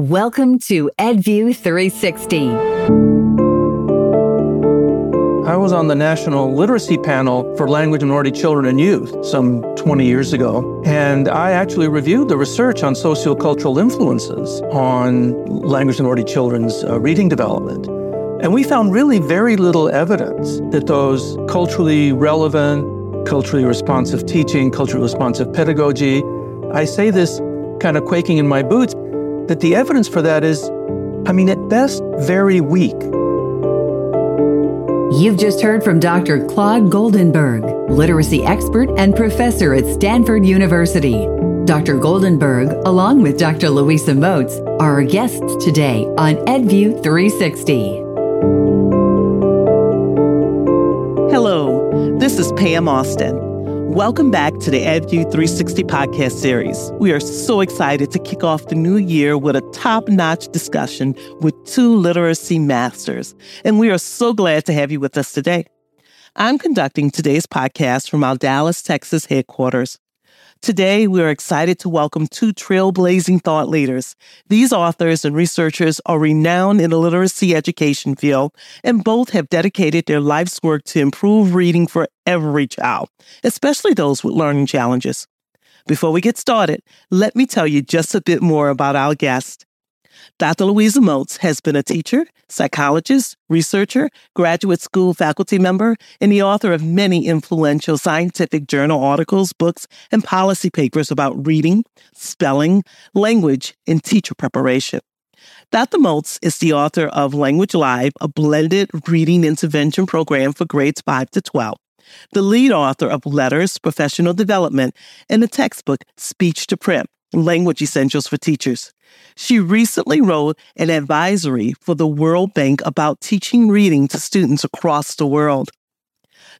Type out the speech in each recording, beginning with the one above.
Welcome to EdView 360. I was on the National Literacy Panel for Language Minority Children and Youth some 20 years ago, and I actually reviewed the research on sociocultural influences on language minority children's uh, reading development. And we found really very little evidence that those culturally relevant, culturally responsive teaching, culturally responsive pedagogy, I say this kind of quaking in my boots, that the evidence for that is, I mean, at best, very weak. You've just heard from Dr. Claude Goldenberg, literacy expert and professor at Stanford University. Dr. Goldenberg, along with Dr. Louisa Moats, are our guests today on EdView 360. Hello, this is Pam Austin. Welcome back to the EdView 360 podcast series. We are so excited to kick off the new year with a top notch discussion with two literacy masters. And we are so glad to have you with us today. I'm conducting today's podcast from our Dallas, Texas headquarters. Today, we are excited to welcome two trailblazing thought leaders. These authors and researchers are renowned in the literacy education field, and both have dedicated their life's work to improve reading for every child, especially those with learning challenges. Before we get started, let me tell you just a bit more about our guest. Dr. Louisa Moats has been a teacher, psychologist, researcher, graduate school faculty member, and the author of many influential scientific journal articles, books, and policy papers about reading, spelling, language, and teacher preparation. Dr. Moats is the author of Language Live, a blended reading intervention program for grades 5 to 12 the lead author of LETRS, Professional Development, and the textbook Speech to Print, Language Essentials for Teachers. She recently wrote an advisory for the World Bank about teaching reading to students across the world.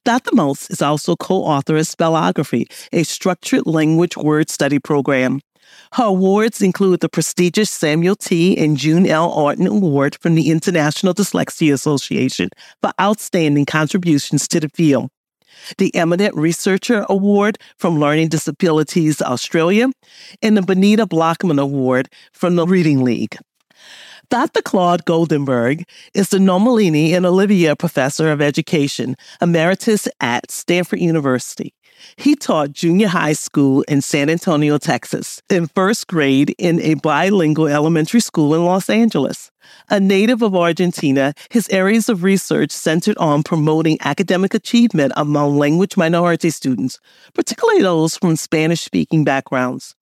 Dr. Moats is also co author of Spellography, a structured language word study program. Her awards include the prestigious Samuel T. and June L. Orton Award from the International Dyslexia Association for outstanding contributions to the field the Eminent Researcher Award from Learning Disabilities Australia, and the Benita Blachman Award from the Reading League. Dr. Claude Goldenberg is the Nomellini and Olivier Professor of Education, Emeritus at Stanford University. He taught junior high school in San Antonio, Texas, in first grade in a bilingual elementary school in Los Angeles. A native of Argentina, his areas of research centered on promoting academic achievement among language minority students, particularly those from Spanish speaking backgrounds.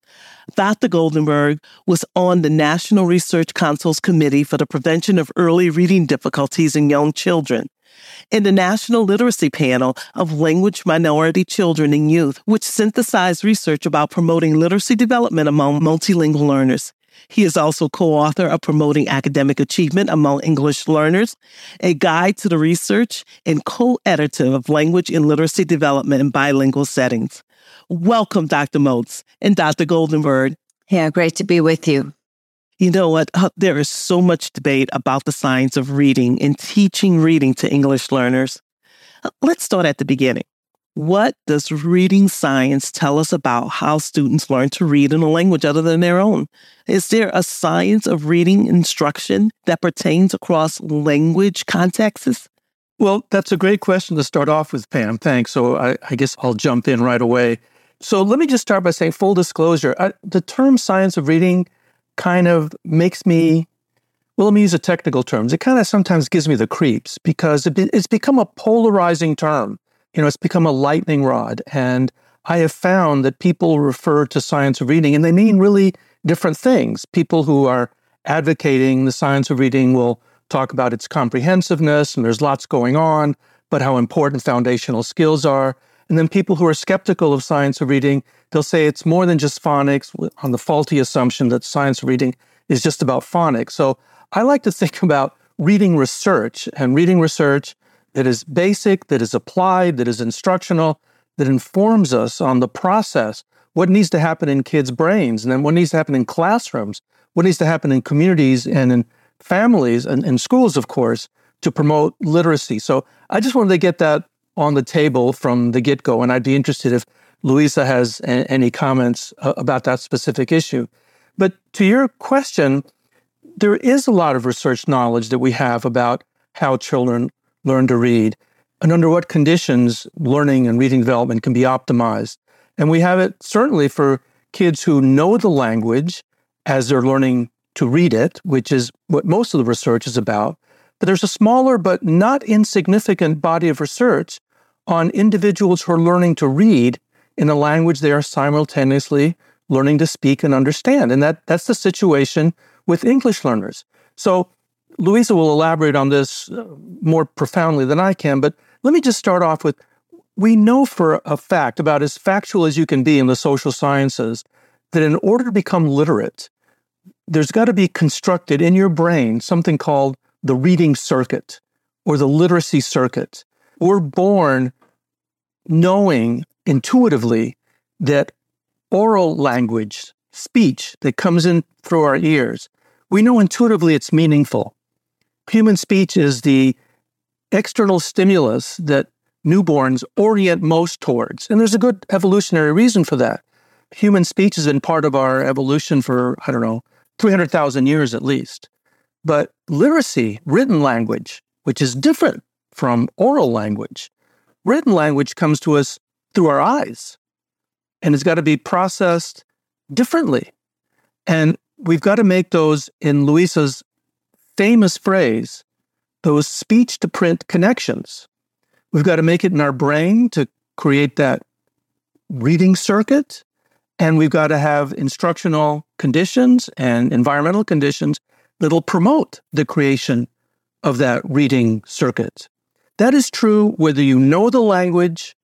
Dr. Goldenberg was on the National Research Council's Committee for the Prevention of Early Reading Difficulties in Young Children in the National Literacy Panel of Language Minority Children and Youth, which synthesized research about promoting literacy development among multilingual learners. He is also co-author of Promoting Academic Achievement Among English Learners, a guide to the research, and co-editor of Language and Literacy Development in Bilingual Settings. Welcome, Dr. Moats and Dr. Goldenberg. Yeah, great to be with you. You know what? Uh, there is so much debate about the science of reading and teaching reading to English learners. Uh, let's start at the beginning. What does reading science tell us about how students learn to read in a language other than their own? Is there a science of reading instruction that pertains across language contexts? Well, that's a great question to start off with, Pam. Thanks. So I, I guess I'll jump in right away. So let me just start by saying full disclosure I, the term science of reading kind of makes me, well, let me use a technical terms. It kind of sometimes gives me the creeps because it be, it's become a polarizing term. You know, it's become a lightning rod. And I have found that people refer to science of reading and they mean really different things. People who are advocating the science of reading will talk about its comprehensiveness and there's lots going on, but how important foundational skills are. And then people who are skeptical of science of reading, they'll say it's more than just phonics on the faulty assumption that science of reading is just about phonics. So I like to think about reading research and reading research that is basic, that is applied, that is instructional, that informs us on the process, what needs to happen in kids' brains, and then what needs to happen in classrooms, what needs to happen in communities and in families and, and schools, of course, to promote literacy. So I just wanted to get that on the table from the get go. And I'd be interested if Louisa has a- any comments uh, about that specific issue. But to your question, there is a lot of research knowledge that we have about how children learn to read and under what conditions learning and reading development can be optimized. And we have it certainly for kids who know the language as they're learning to read it, which is what most of the research is about. But there's a smaller but not insignificant body of research on individuals who are learning to read in a language they are simultaneously learning to speak and understand. And that, that's the situation with English learners. So Louisa will elaborate on this uh, more profoundly than I can, but let me just start off with we know for a fact, about as factual as you can be in the social sciences, that in order to become literate, there's got to be constructed in your brain something called the reading circuit or the literacy circuit. We're born knowing intuitively that oral language, speech that comes in through our ears, we know intuitively it's meaningful. Human speech is the external stimulus that newborns orient most towards. And there's a good evolutionary reason for that. Human speech has been part of our evolution for, I don't know, 300,000 years at least. But literacy, written language, which is different from oral language, written language comes to us through our eyes and it's got to be processed differently. And we've got to make those, in Louisa's famous phrase, those speech to print connections. We've got to make it in our brain to create that reading circuit. And we've got to have instructional conditions and environmental conditions that'll promote the creation of that reading circuit. That is true whether you know the language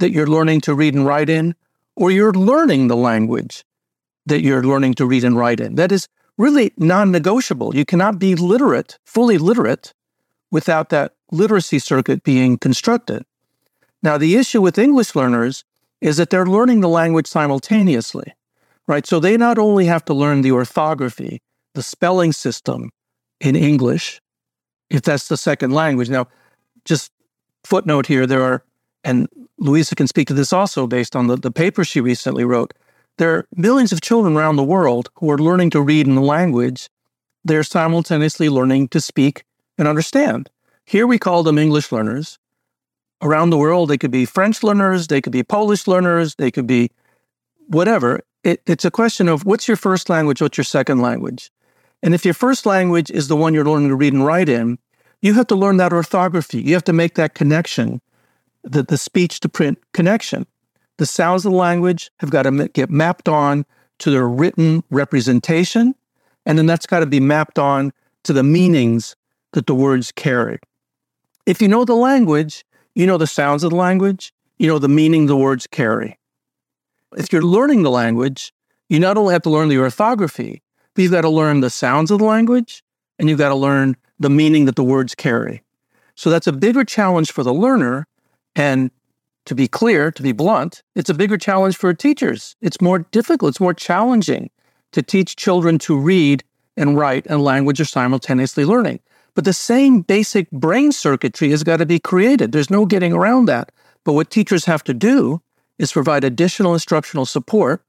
that you're learning to read and write in, or you're learning the language that you're learning to read and write in. That is really non negotiable. You cannot be literate, fully literate, without that literacy circuit being constructed. Now, the issue with English learners is that they're learning the language simultaneously, right? So they not only have to learn the orthography, the spelling system in English, if that's the second language. Now, just footnote here, there are, and Louisa can speak to this also based on the, the paper she recently wrote. There are millions of children around the world who are learning to read in the language. They're simultaneously learning to speak and understand. Here we call them English learners. Around the world, they could be French learners, they could be Polish learners, they could be whatever. It, it's a question of what's your first language, what's your second language? And if your first language is the one you're learning to read and write in, you have to learn that orthography. You have to make that connection the, the speech to print connection. The sounds of the language have got to get mapped on to their written representation, and then that's got to be mapped on to the meanings that the words carry. If you know the language, you know the sounds of the language, you know the meaning the words carry. If you're learning the language, you not only have to learn the orthography, but you've got to learn the sounds of the language and you've got to learn the meaning that the words carry. So that's a bigger challenge for the learner and to be clear, to be blunt, it's a bigger challenge for teachers. It's more difficult, it's more challenging to teach children to read and write and language are simultaneously learning. But the same basic brain circuitry has got to be created. There's no getting around that. But what teachers have to do is provide additional instructional support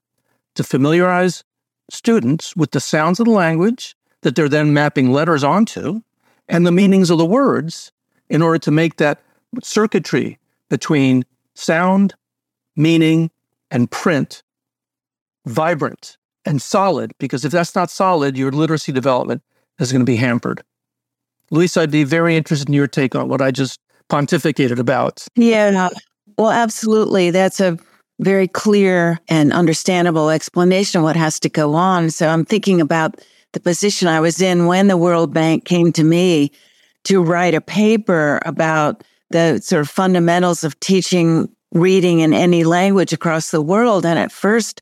to familiarize students with the sounds of the language that they're then mapping letters onto and the meanings of the words in order to make that circuitry between sound, meaning, and print vibrant and solid, because if that's not solid, your literacy development is going to be hampered. Louisa, I'd be very interested in your take on what I just pontificated about. Yeah, no, well, absolutely. That's a very clear and understandable explanation of what has to go on. So I'm thinking about the position I was in when the World Bank came to me to write a paper about the sort of fundamentals of teaching reading in any language across the world. And at first,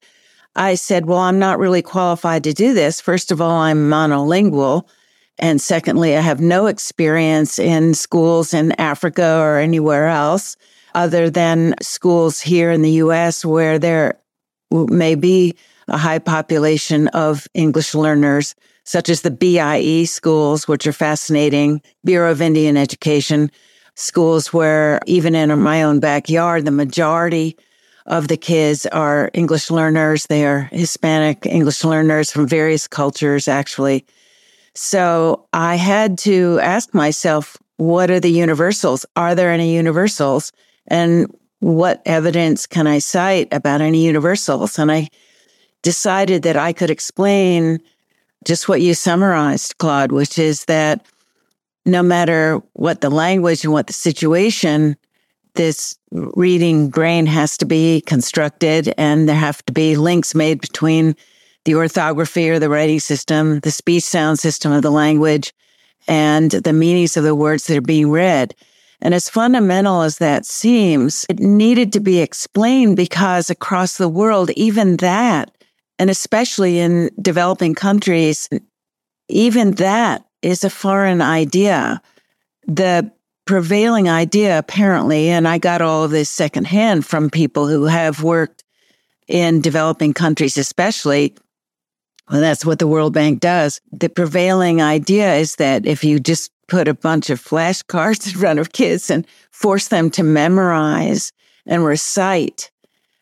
I said, well, I'm not really qualified to do this. First of all, I'm monolingual. And secondly, I have no experience in schools in Africa or anywhere else other than schools here in the US where there may be a high population of English learners, such as the BIE schools, which are fascinating, Bureau of Indian Education, schools where even in my own backyard, the majority of the kids are English learners. They are Hispanic English learners from various cultures, actually. So I had to ask myself, what are the universals? Are there any universals? And what evidence can I cite about any universals? And I decided that I could explain just what you summarized, Claude, which is that no matter what the language and what the situation, this reading brain has to be constructed and there have to be links made between the orthography or the writing system, the speech sound system of the language, and the meanings of the words that are being read. And as fundamental as that seems, it needed to be explained because across the world, even that, and especially in developing countries, even that is a foreign idea. The prevailing idea, apparently, and I got all of this secondhand from people who have worked in developing countries, especially. Well, that's what the World Bank does. The prevailing idea is that if you just put a bunch of flashcards in front of kids and force them to memorize and recite,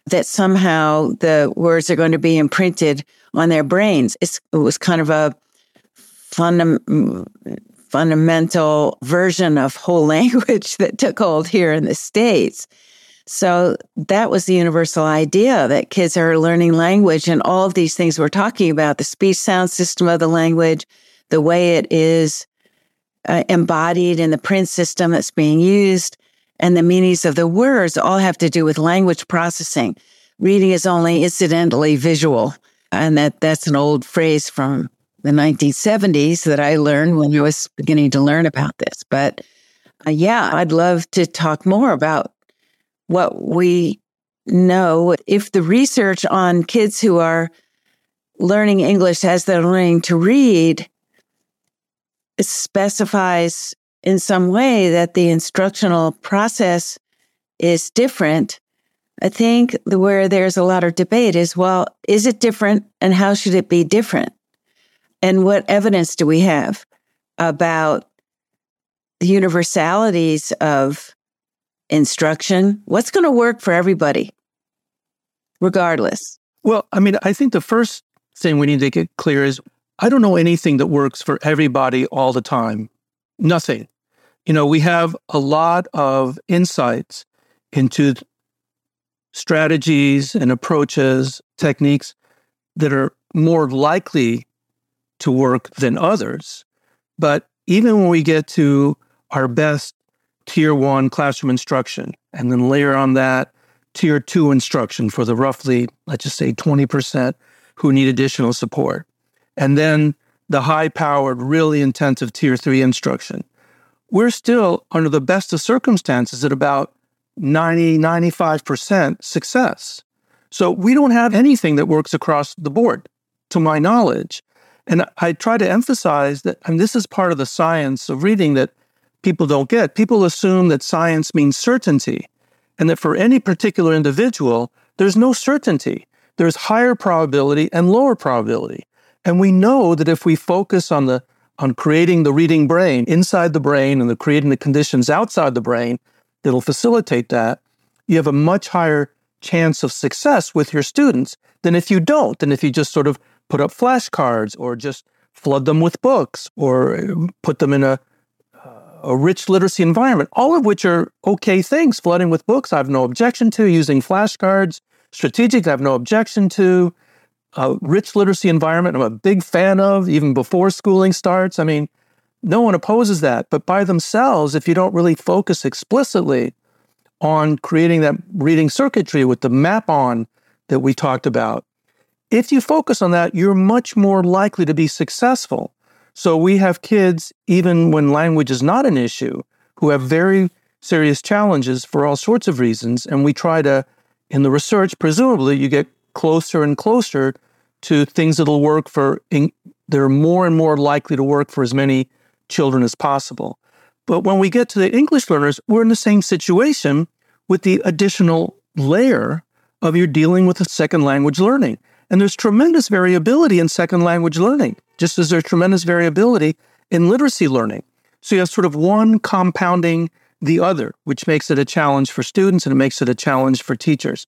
that somehow the words are going to be imprinted on their brains. It's, it was kind of a fundam- fundamental version of whole language that took hold here in the States. So that was the universal idea that kids are learning language and all of these things we're talking about the speech sound system of the language, the way it is uh, embodied in the print system that's being used, and the meanings of the words all have to do with language processing. Reading is only incidentally visual. And that, that's an old phrase from the 1970s that I learned when I was beginning to learn about this. But uh, yeah, I'd love to talk more about what we know. If the research on kids who are learning English as they're learning to read specifies in some way that the instructional process is different, I think where there's a lot of debate is well, is it different and how should it be different? And what evidence do we have about the universalities of instruction? What's going to work for everybody, regardless? Well, I mean, I think the first thing we need to get clear is I don't know anything that works for everybody all the time. Nothing. You know, we have a lot of insights into strategies and approaches, techniques that are more likely to work than others. But even when we get to our best tier one classroom instruction, and then layer on that tier two instruction for the roughly, let's just say 20% who need additional support, and then the high powered, really intensive tier three instruction, we're still under the best of circumstances at about 90, 95% success. So we don't have anything that works across the board, to my knowledge. And I try to emphasize that, and this is part of the science of reading that people don't get. People assume that science means certainty, and that for any particular individual, there's no certainty. There's higher probability and lower probability. And we know that if we focus on the on creating the reading brain inside the brain and the creating the conditions outside the brain that'll facilitate that, you have a much higher chance of success with your students than if you don't, than if you just sort of put up flashcards or just flood them with books or uh, put them in a, a rich literacy environment, all of which are okay things. Flooding with books, I have no objection to. Using flashcards, strategic, I have no objection to. A rich literacy environment, I'm a big fan of, even before schooling starts. I mean, no one opposes that. But by themselves, if you don't really focus explicitly on creating that reading circuitry with the map on that we talked about, if you focus on that, you're much more likely to be successful. So we have kids, even when language is not an issue, who have very serious challenges for all sorts of reasons. And we try to, in the research, presumably you get closer and closer to things that'll work for, they're more and more likely to work for as many children as possible. But when we get to the English learners, we're in the same situation with the additional layer of you're dealing with a second language learning. And there's tremendous variability in second language learning, just as there's tremendous variability in literacy learning. So you have sort of one compounding the other, which makes it a challenge for students and it makes it a challenge for teachers.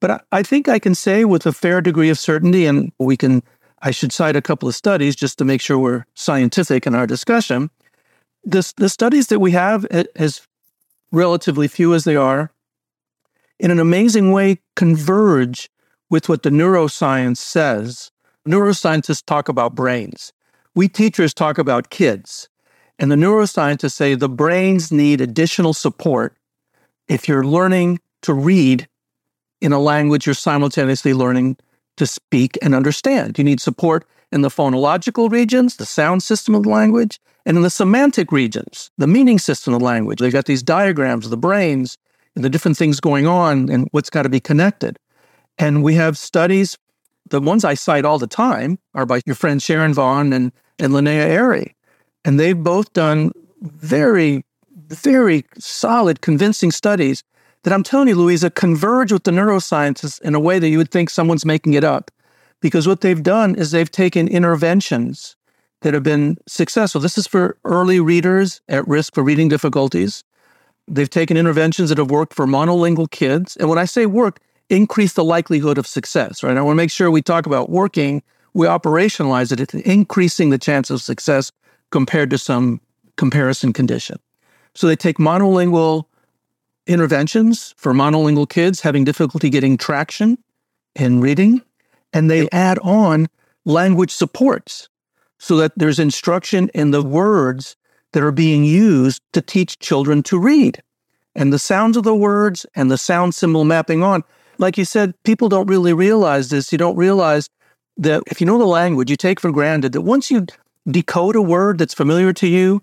But I, think I can say with a fair degree of certainty, and we can, I should cite a couple of studies just to make sure we're scientific in our discussion. This, the studies that we have, as relatively few as they are, in an amazing way converge with what the neuroscience says. Neuroscientists talk about brains. We teachers talk about kids. And the neuroscientists say the brains need additional support if you're learning to read in a language you're simultaneously learning to speak and understand. You need support in the phonological regions, the sound system of the language, and in the semantic regions, the meaning system of the language. They've got these diagrams of the brains and the different things going on and what's got to be connected. And we have studies, the ones I cite all the time are by your friend Sharon Vaughn and, and Linnea Ehri. And they've both done very, very solid, convincing studies that I'm telling you, Louisa, converge with the neuroscientists in a way that you would think someone's making it up. Because what they've done is they've taken interventions that have been successful. This is for early readers at risk for reading difficulties. They've taken interventions that have worked for monolingual kids. And when I say work, increase the likelihood of success, right? I want to make sure we talk about working, we operationalize it, it's increasing the chance of success compared to some comparison condition. So they take monolingual interventions for monolingual kids having difficulty getting traction in reading, and they add on language supports so that there's instruction in the words that are being used to teach children to read. And the sounds of the words and the sound symbol mapping on. Like you said, people don't really realize this. You don't realize that if you know the language, you take for granted that once you decode a word that's familiar to you,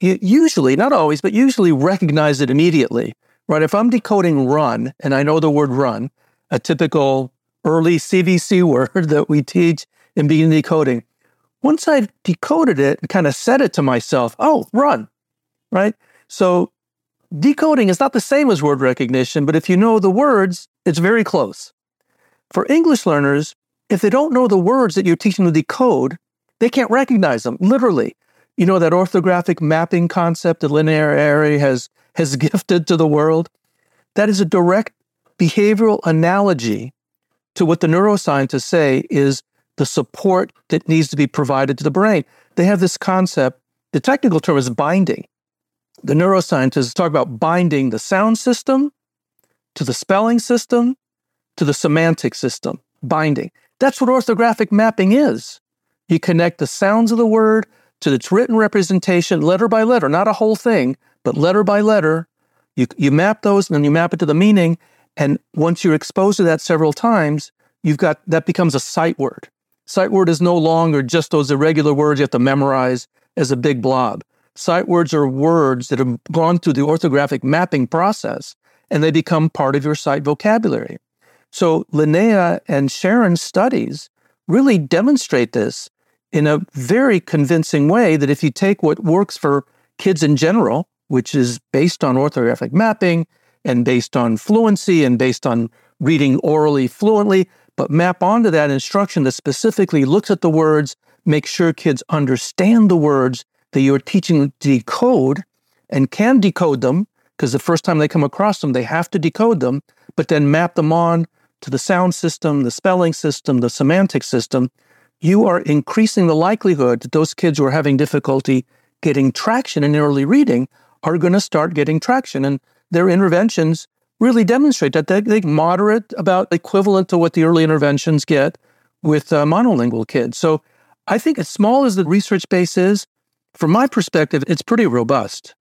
you usually, not always, but usually recognize it immediately right? If I'm decoding run and I know the word run, a typical early CVC word that we teach in beginning decoding, once I've decoded it and kind of said it to myself, oh, run, right? So decoding is not the same as word recognition, but if you know the words, it's very close. For English learners, if they don't know the words that you're teaching to decode, they can't recognize them, literally. You know that orthographic mapping concept that Linnea Ehri has has gifted to the world. That is a direct behavioral analogy to what the neuroscientists say is the support that needs to be provided to the brain. They have this concept, the technical term is binding. The neuroscientists talk about binding the sound system to the spelling system to the semantic system, binding. That's what orthographic mapping is. You connect the sounds of the word to its written representation, letter by letter, not a whole thing, but letter by letter, you, you map those and then you map it to the meaning. And once you're exposed to that several times, you've got that becomes a sight word. Sight word is no longer just those irregular words you have to memorize as a big blob. Sight words are words that have gone through the orthographic mapping process and they become part of your sight vocabulary. So Linnea and Sharon's studies really demonstrate this in a very convincing way that if you take what works for kids in general, which is based on orthographic mapping and based on fluency and based on reading orally fluently, but map onto that instruction that specifically looks at the words, make sure kids understand the words that you're teaching to decode and can decode them, because the first time they come across them, they have to decode them, but then map them on to the sound system, the spelling system, the semantic system. You are increasing the likelihood that those kids who are having difficulty getting traction in early reading are going to start getting traction. And their interventions really demonstrate that they, they moderate about equivalent to what the early interventions get with uh, monolingual kids. So I think as small as the research base is, from my perspective, it's pretty robust.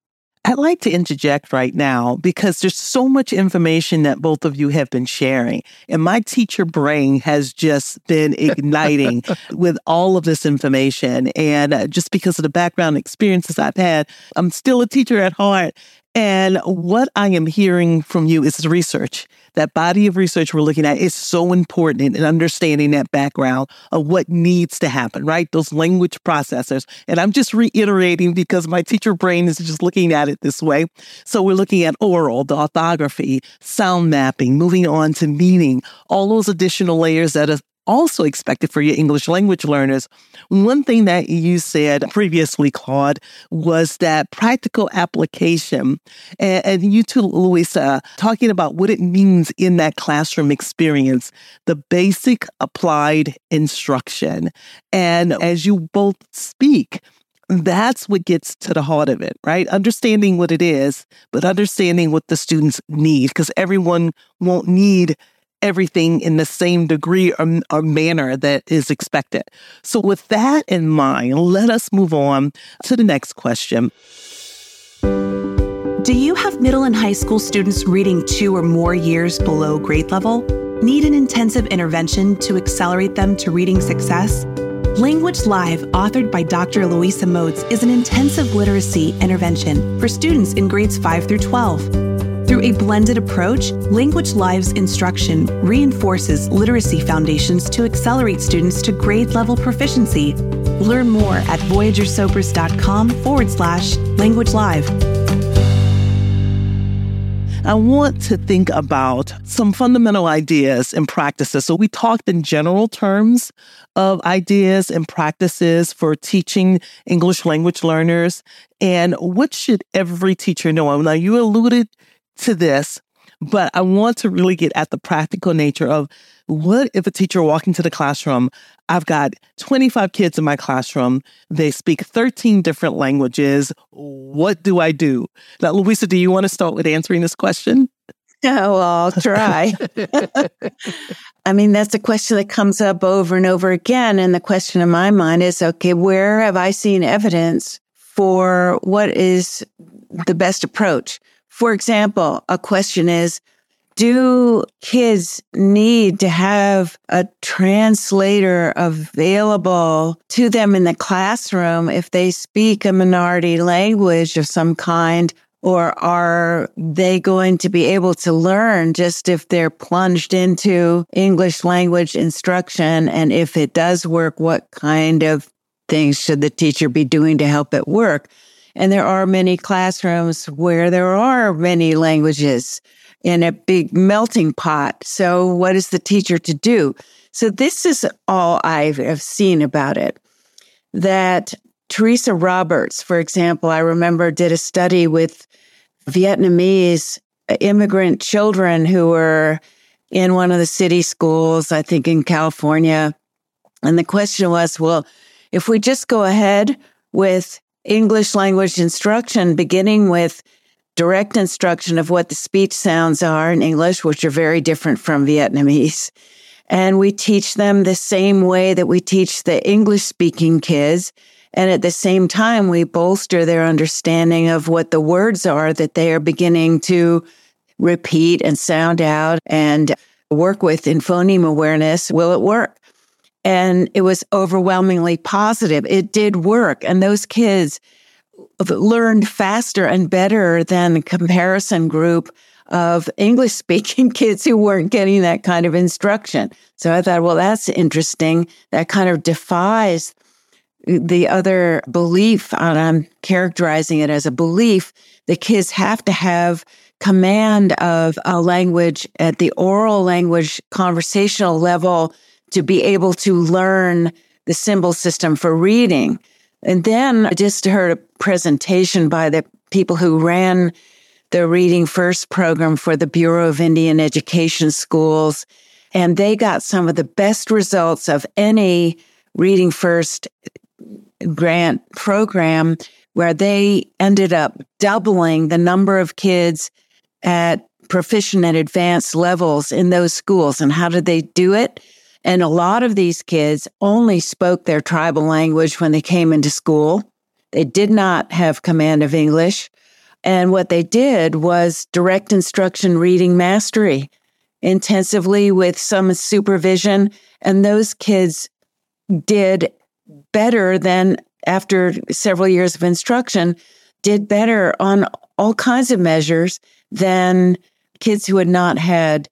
I'd like to interject right now because there's so much information that both of you have been sharing. And my teacher brain has just been igniting with all of this information. And uh, just because of the background experiences I've had, I'm still a teacher at heart. And what I am hearing from you is research. That body of research we're looking at is so important in understanding that background of what needs to happen, right? Those language processors. And I'm just reiterating because my teacher brain is just looking at it this way. So we're looking at oral, the orthography, sound mapping, moving on to meaning, all those additional layers that also expected for your English language learners. One thing that you said previously, Claude, was that practical application. And, and you too, Louisa, talking about what it means in that classroom experience, the basic applied instruction. And as you both speak, that's what gets to the heart of it, right? Understanding what it is, but understanding what the students need, because everyone won't need everything in the same degree or, or, manner that is expected. So, with that in mind, let us move on to the next question. Do you have middle and high school students reading two or more years below grade level? Need an intensive intervention to accelerate them to reading success? Language Live, authored by Dr. Louisa Moats, is an intensive literacy intervention for students in grades 5 through 12. A blended approach, Language Live's instruction reinforces literacy foundations to accelerate students to grade level proficiency. Learn more at voyagersopris.com forward slash language live. I want to think about some fundamental ideas and practices. So, we talked in general terms of ideas and practices for teaching English language learners. And what should every teacher know? Now, you alluded to this, but I want to really get at the practical nature of what if a teacher walking to the classroom, I've got 25 kids in my classroom, they speak 13 different languages. What do I do? Now, Louisa, do you want to start with answering this question? Oh, I'll try. I mean, that's a question that comes up over and over again. And the question in my mind is okay, where have I seen evidence for what is the best approach? For example, a question is, do kids need to have a translator available to them in the classroom if they speak a minority language of some kind? Or are they going to be able to learn just if they're plunged into English language instruction? And if it does work, what kind of things should the teacher be doing to help it work? And there are many classrooms where there are many languages in a big melting pot. So what is the teacher to do? So this is all I have seen about it. That Teresa Roberts, for example, I remember did a study with Vietnamese immigrant children who were in one of the city schools, I think in California. And the question was, well, if we just go ahead with English language instruction, beginning with direct instruction of what the speech sounds are in English, which are very different from Vietnamese. And we teach them the same way that we teach the English speaking kids. And at the same time, we bolster their understanding of what the words are that they are beginning to repeat and sound out and work with in phoneme awareness. Will it work? And it was overwhelmingly positive. It did work. And those kids learned faster and better than the comparison group of English speaking kids who weren't getting that kind of instruction. So I thought, well, that's interesting. That kind of defies the other belief, and I'm characterizing it as a belief, the kids have to have command of a language at the oral language conversational level to be able to learn the symbol system for reading. And then I just heard a presentation by the people who ran the Reading First program for the Bureau of Indian Education Schools. And they got some of the best results of any Reading First grant program where they ended up doubling the number of kids at proficient and advanced levels in those schools. And how did they do it? And a lot of these kids only spoke their tribal language when they came into school. They did not have command of English. And what they did was direct instruction reading mastery intensively with some supervision. And those kids did better than after several years of instruction, did better on all kinds of measures than kids who had not had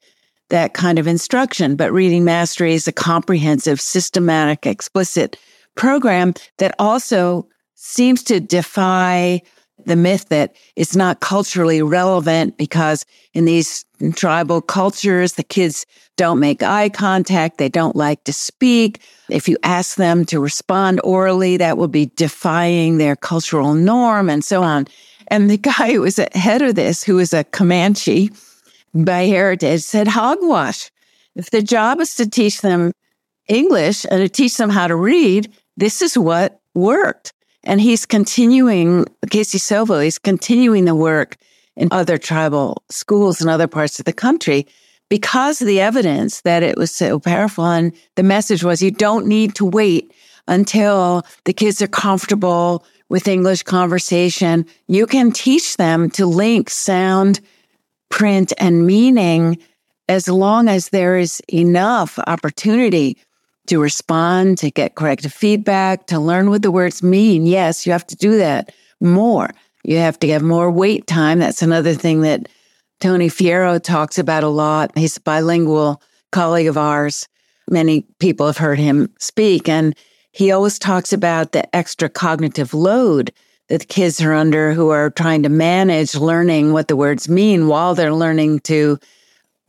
that kind of instruction. But Reading Mastery is a comprehensive, systematic, explicit program that also seems to defy the myth that it's not culturally relevant because in these tribal cultures, the kids don't make eye contact. They don't like to speak. If you ask them to respond orally, that will be defying their cultural norm and so on. And the guy who was ahead of this, who was a Comanche by heritage, said hogwash. If the job is to teach them English and to teach them how to read, this is what worked. And he's continuing, Casey Sovo, he's continuing the work in other tribal schools in other parts of the country because of the evidence that it was so powerful. And the message was you don't need to wait until the kids are comfortable with English conversation. You can teach them to link sound, print, and meaning as long as there is enough opportunity to respond, to get corrective feedback, to learn what the words mean. Yes, you have to do that more. You have to have more wait time. That's another thing that Tony Fierro talks about a lot. He's a bilingual colleague of ours. Many people have heard him speak, and he always talks about the extra cognitive load that kids are under who are trying to manage learning what the words mean while they're learning to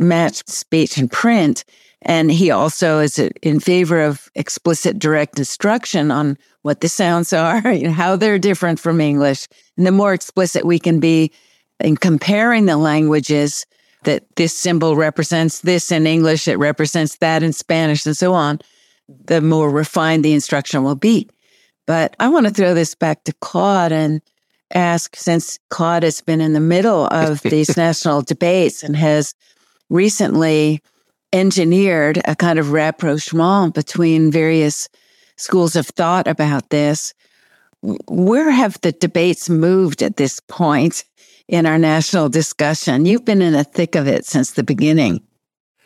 match speech and print. And he also is in favor of explicit direct instruction on what the sounds are, how they're different from English. And the more explicit we can be in comparing the languages, that this symbol represents this in English, it represents that in Spanish, and so on, the more refined the instruction will be. But I want to throw this back to Claude and ask since Claude has been in the middle of these national debates and has recently engineered a kind of rapprochement between various schools of thought about this. Where have the debates moved at this point in our national discussion? You've been in the thick of it since the beginning.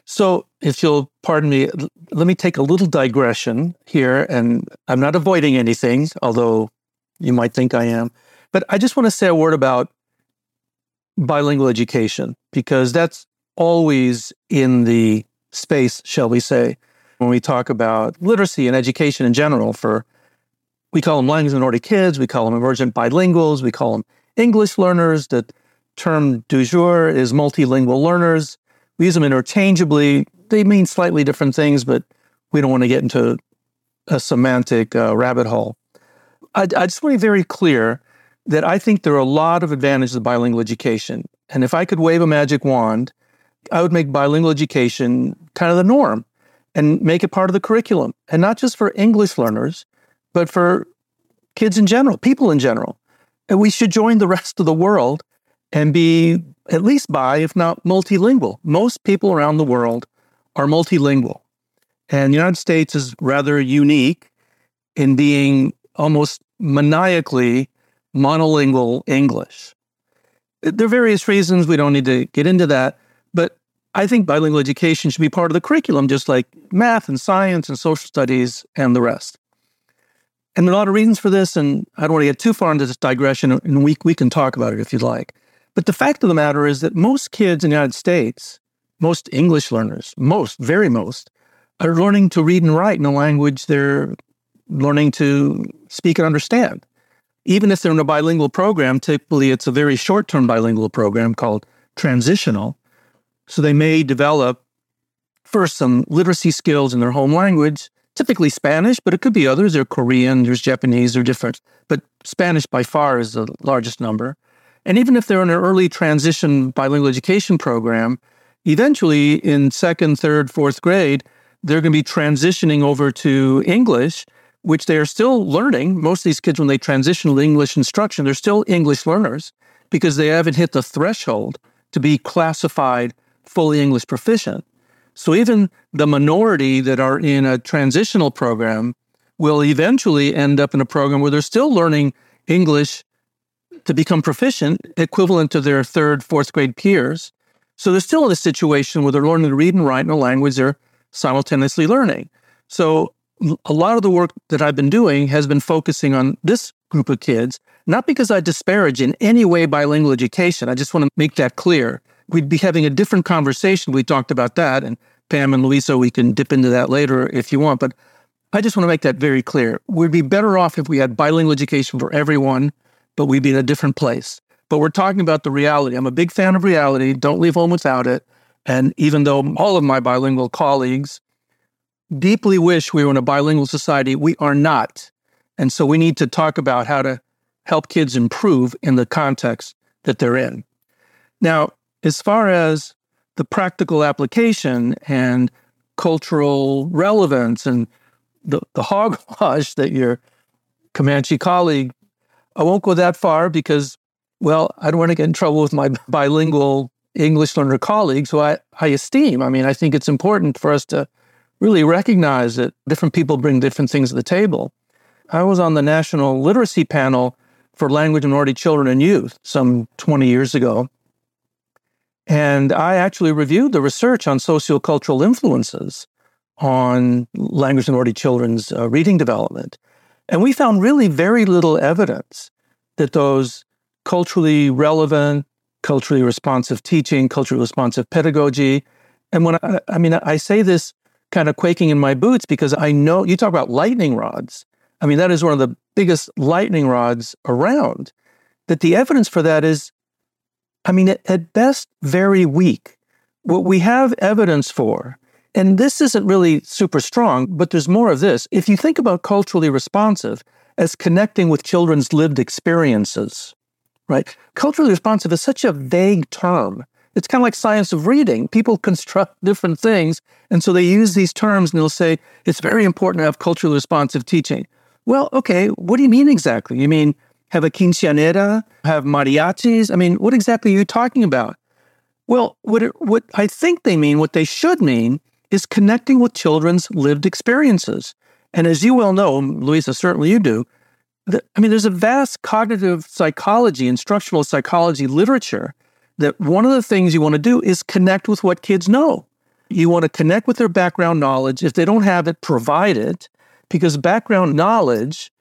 So, if you'll pardon me, let me take a little digression here. And I'm not avoiding anything, although you might think I am. But I just want to say a word about bilingual education because that's always in the space, shall we say, when we talk about literacy and education in general for we call them language minority kids, we call them emergent bilinguals, we call them English learners. The term du jour is multilingual learners. We use them interchangeably. They mean slightly different things, but we don't want to get into a semantic uh, rabbit hole. I, I just want to be very clear that I think there are a lot of advantages of bilingual education. And if I could wave a magic wand I would make bilingual education kind of the norm and make it part of the curriculum. And not just for English learners, but for kids in general, people in general. And we should join the rest of the world and be at least bi, if not multilingual. Most people around the world are multilingual. And the United States is rather unique in being almost maniacally monolingual English. There are various reasons. We don't need to get into that. But I think bilingual education should be part of the curriculum, just like math and science and social studies and the rest. And there are a lot of reasons for this, and I don't want to get too far into this digression, and we, we can talk about it if you'd like. But the fact of the matter is that most kids in the United States, most English learners, most, very most, are learning to read and write in a language they're learning to speak and understand. Even if they're in a bilingual program, typically it's a very short term bilingual program called transitional. So they may develop first some literacy skills in their home language, typically Spanish, but it could be others. There's Korean, there's Japanese, they're different. But Spanish by far is the largest number. And even if they're in an early transition bilingual education program, eventually in second, third, fourth grade, they're going to be transitioning over to English, which they are still learning. Most of these kids, when they transition to English instruction, they're still English learners because they haven't hit the threshold to be classified fully English proficient. So even the minority that are in a transitional program will eventually end up in a program where they're still learning English to become proficient, equivalent to their third, fourth grade peers. So they're still in a situation where they're learning to read and write in a language they're simultaneously learning. So a lot of the work that I've been doing has been focusing on this group of kids, not because I disparage in any way bilingual education. I just want to make that clear we'd be having a different conversation. We talked about that, and Pam and Louisa, we can dip into that later if you want. But I just want to make that very clear. We'd be better off if we had bilingual education for everyone but we'd be in a different place. But we're talking about the reality. I'm a big fan of reality. Don't leave home without it. And even though all of my bilingual colleagues deeply wish we were in a bilingual society, we are not. And so we need to talk about how to help kids improve in the context that they're in. Now, as far as the practical application and cultural relevance and the, the hogwash that your Comanche colleague, I won't go that far because, well, I don't want to get in trouble with my bilingual English learner colleagues who I, I esteem. I mean, I think it's important for us to really recognize that different people bring different things to the table. I was on the National Literacy Panel for Language Minority Children and Youth some 20 years ago. And I actually reviewed the research on sociocultural influences on language minority children's uh, reading development. And we found really very little evidence that those culturally relevant, culturally responsive teaching, culturally responsive pedagogy, and when I, I mean, I say this kind of quaking in my boots because I know you talk about lightning rods. I mean, that is one of the biggest lightning rods around. That the evidence for that is I mean, at best, very weak. What we have evidence for, and this isn't really super strong, but there's more of this. If you think about culturally responsive as connecting with children's lived experiences, right? Culturally responsive is such a vague term. It's kind of like science of reading. People construct different things, and so they use these terms and they'll say, it's very important to have culturally responsive teaching. Well, okay, what do you mean exactly? You mean have a quinceanera, have mariachis. I mean, what exactly are you talking about? Well, what, it, what I think they mean, what they should mean, is connecting with children's lived experiences. And as you well know, Louisa, certainly you do, the, I mean, there's a vast cognitive psychology, and instructional psychology literature that one of the things you want to do is connect with what kids know. You want to connect with their background knowledge. If they don't have it, provide it, because background knowledge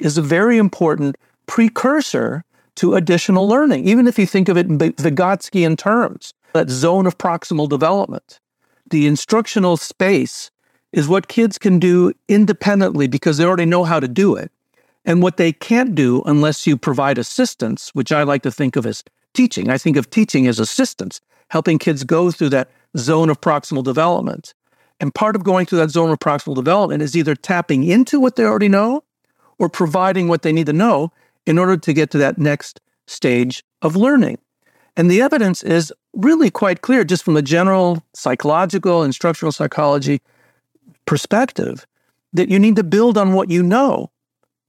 is a very important precursor to additional learning, even if you think of it in Vygotskian terms, that zone of proximal development. The instructional space is what kids can do independently because they already know how to do it. And what they can't do unless you provide assistance, which I like to think of as teaching. I think of teaching as assistance, helping kids go through that zone of proximal development. And part of going through that zone of proximal development is either tapping into what they already know or providing what they need to know in order to get to that next stage of learning. And the evidence is really quite clear just from the general psychological, instructional psychology perspective that you need to build on what you know.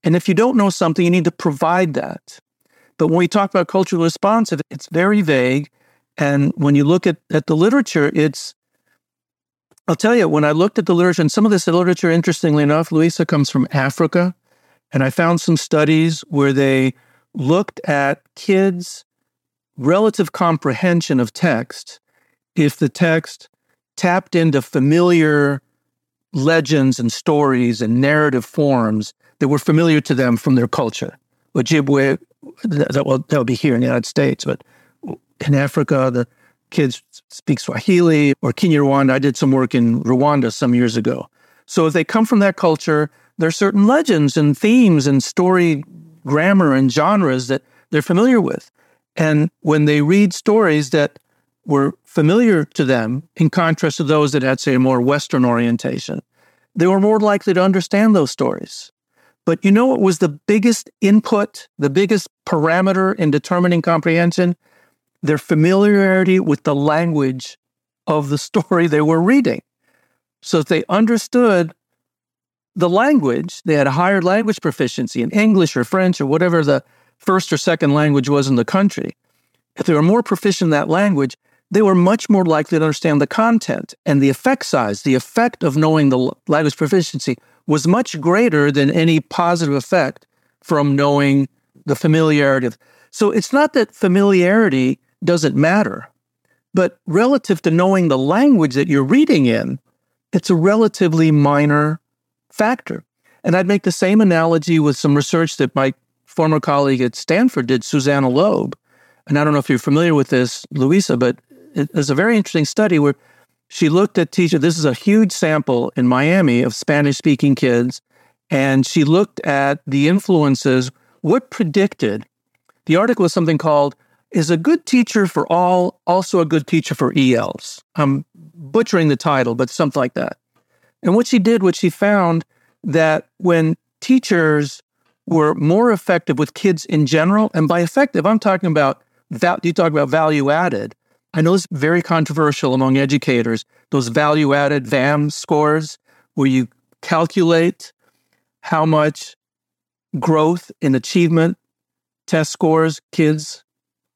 And if you don't know something, you need to provide that. But when we talk about culturally responsive, it's very vague. And when you look at, at the literature, it's, I'll tell you, when I looked at the literature, and some of this literature, interestingly enough, Louisa comes from Africa. And I found some studies where they looked at kids' relative comprehension of text if the text tapped into familiar legends and stories and narrative forms that were familiar to them from their culture. Ojibwe, that will, that will be here in the United States, but in Africa, the kids speak Swahili or Kinyarwanda. I did some work in Rwanda some years ago. So if they come from that culture, there are certain legends and themes and story grammar and genres that they're familiar with. And when they read stories that were familiar to them, in contrast to those that had, say, a more Western orientation, they were more likely to understand those stories. But you know what was the biggest input, the biggest parameter in determining comprehension? Their familiarity with the language of the story they were reading. So if they understood the language, they had a higher language proficiency in English or French or whatever the first or second language was in the country. If they were more proficient in that language, they were much more likely to understand the content and the effect size. The effect of knowing the language proficiency was much greater than any positive effect from knowing the familiarity. So it's not that familiarity doesn't matter, but relative to knowing the language that you're reading in, it's a relatively minor factor. And I'd make the same analogy with some research that my former colleague at Stanford did, Susanna Loeb. And I don't know if you're familiar with this, Louisa, but it was a very interesting study where she looked at teachers. This is a huge sample in Miami of Spanish speaking kids. And she looked at the influences, what predicted The article was something called Is a Good Teacher for All Also a Good Teacher for ELs? I'm butchering the title, but something like that. And what she did, what she found that when teachers were more effective with kids in general, and by effective, I'm talking about, you talk about value added. I know it's very controversial among educators, those value added VAM scores, where you calculate how much growth in achievement test scores kids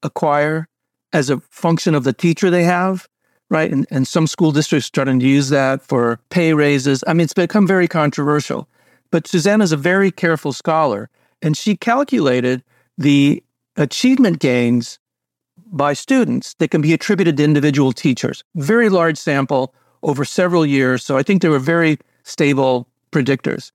acquire as a function of the teacher they have, right? And, and some school districts starting to use that for pay raises. I mean, it's become very controversial. But Susanna's a very careful scholar, and she calculated the achievement gains by students that can be attributed to individual teachers. Very large sample over several years. So I think they were very stable predictors.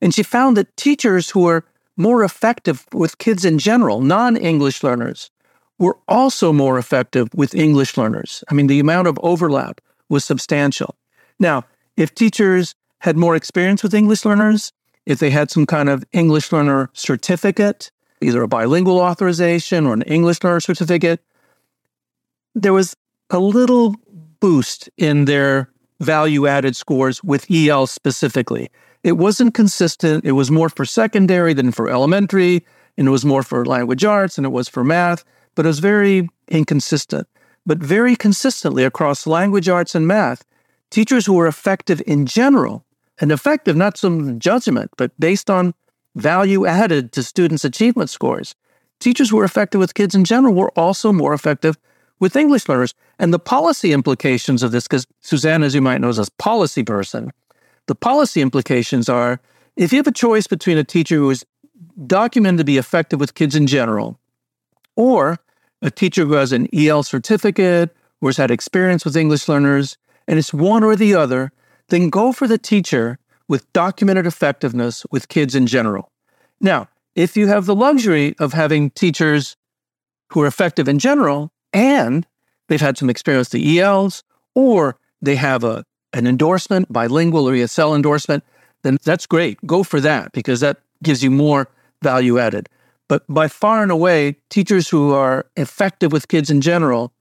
And she found that teachers who were more effective with kids in general, non English learners, were also more effective with English learners. I mean, the amount of overlap was substantial. Now, if teachers had more experience with English learners, if they had some kind of English learner certificate, either a bilingual authorization or an English learner certificate, there was a little boost in their value added scores with EL specifically. It wasn't consistent. It was more for secondary than for elementary, and it was more for language arts and it was for math, but it was very inconsistent. But very consistently across language arts and math, teachers who were effective in general, and effective not some judgment, but based on value added to students' achievement scores, teachers who are effective with kids in general were also more effective with English learners. And the policy implications of this, because Susanna, as you might know, is a policy person, the policy implications are if you have a choice between a teacher who is documented to be effective with kids in general or a teacher who has an EL certificate or has had experience with English learners, and it's one or the other, then go for the teacher with documented effectiveness with kids in general. Now, if you have the luxury of having teachers who are effective in general and they've had some experience with the ELs, or they have a, an endorsement, bilingual or ESL endorsement, then that's great. Go for that because that gives you more value added. But by far and away, teachers who are effective with kids in general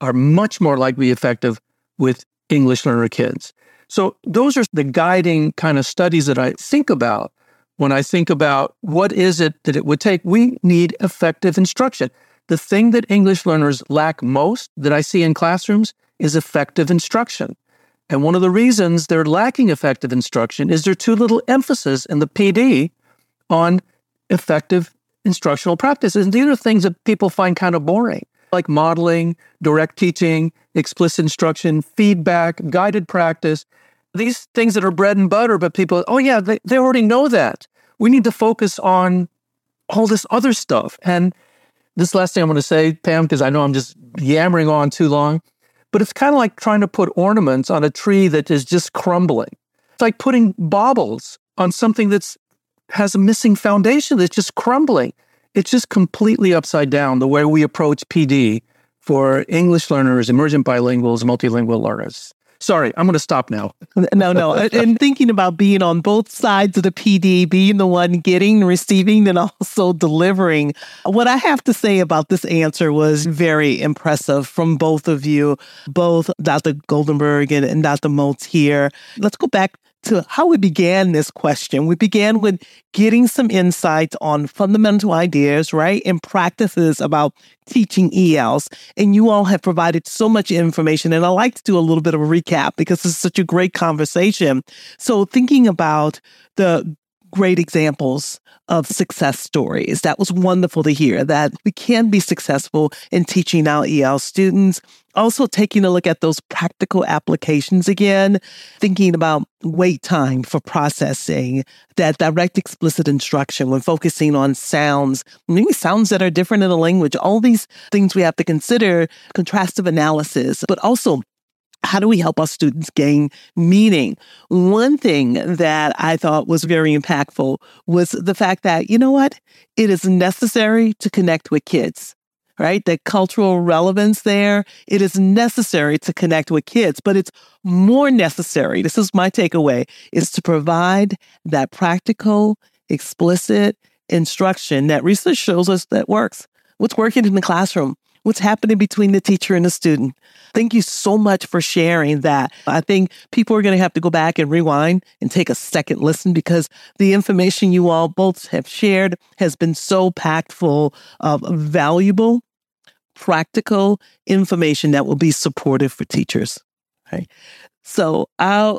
are much more likely to be effective with English learner kids. So those are the guiding kind of studies that I think about when I think about what is it that it would take. We need effective instruction. The thing that English learners lack most that I see in classrooms is effective instruction. And one of the reasons they're lacking effective instruction is there's too little emphasis in the PD on effective instructional practices. And these are things that people find kind of boring, like modeling, direct teaching, explicit instruction, feedback, guided practice. These things that are bread and butter, but people, oh, yeah, they, they already know that. We need to focus on all this other stuff. And this last thing I'm going to say, Pam, because I know I'm just yammering on too long, but it's kind of like trying to put ornaments on a tree that is just crumbling. It's like putting baubles on something that's has a missing foundation that's just crumbling. It's just completely upside down the way we approach PD for English learners, emergent bilinguals, multilingual learners. Sorry, I'm going to stop now. no, no. and thinking about being on both sides of the PD, being the one getting, receiving, and also delivering. What I have to say about this answer was very impressive from both of you, both Dr. Goldenberg and, Dr. Moats here. Let's go back to how we began this question. We began with getting some insights on fundamental ideas, right? And practices about teaching ELs. And you all have provided so much information. And I like to do a little bit of a recap because this is such a great conversation. So thinking about the great examples of success stories. That was wonderful to hear that we can be successful in teaching our EL students. Also, taking a look at those practical applications again, thinking about wait time for processing, that direct explicit instruction when focusing on sounds, maybe sounds that are different in a language, all these things we have to consider, contrastive analysis, but also how do we help our students gain meaning? One thing that I thought was very impactful was the fact that, you know what? It is necessary to connect with kids, right? The cultural relevance there. It is necessary to connect with kids, but it's more necessary. This is my takeaway is to provide that practical, explicit instruction that research shows us that works what's working in the classroom, what's happening between the teacher and the student. Thank you so much for sharing that. I think people are going to have to go back and rewind and take a second listen because the information you all both have shared has been so packed full of valuable, practical information that will be supportive for teachers. Okay. So,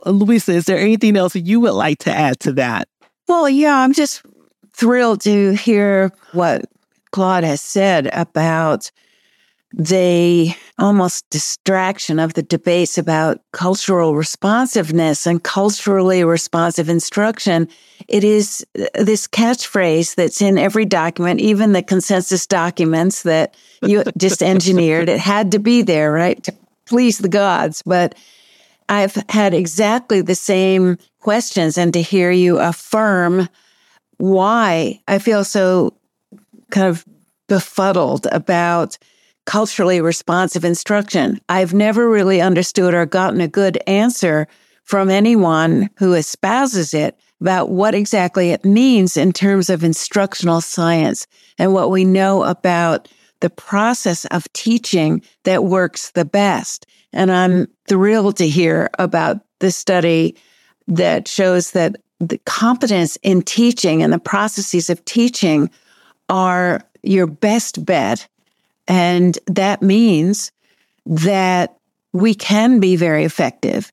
Louisa, is there anything else you would like to add to that? Well, yeah, I'm just thrilled to hear what Claude has said about the almost distraction of the debates about cultural responsiveness and culturally responsive instruction. It is uh, this catchphrase that's in every document, even the consensus documents that you just engineered. It had to be there, right? To please the gods. But I've had exactly the same questions and to hear you affirm why I feel so kind of befuddled about culturally responsive instruction. I've never really understood or gotten a good answer from anyone who espouses it about what exactly it means in terms of instructional science and what we know about the process of teaching that works the best. And I'm thrilled to hear about the study that shows that the competence in teaching and the processes of teaching are your best bet and that means that we can be very effective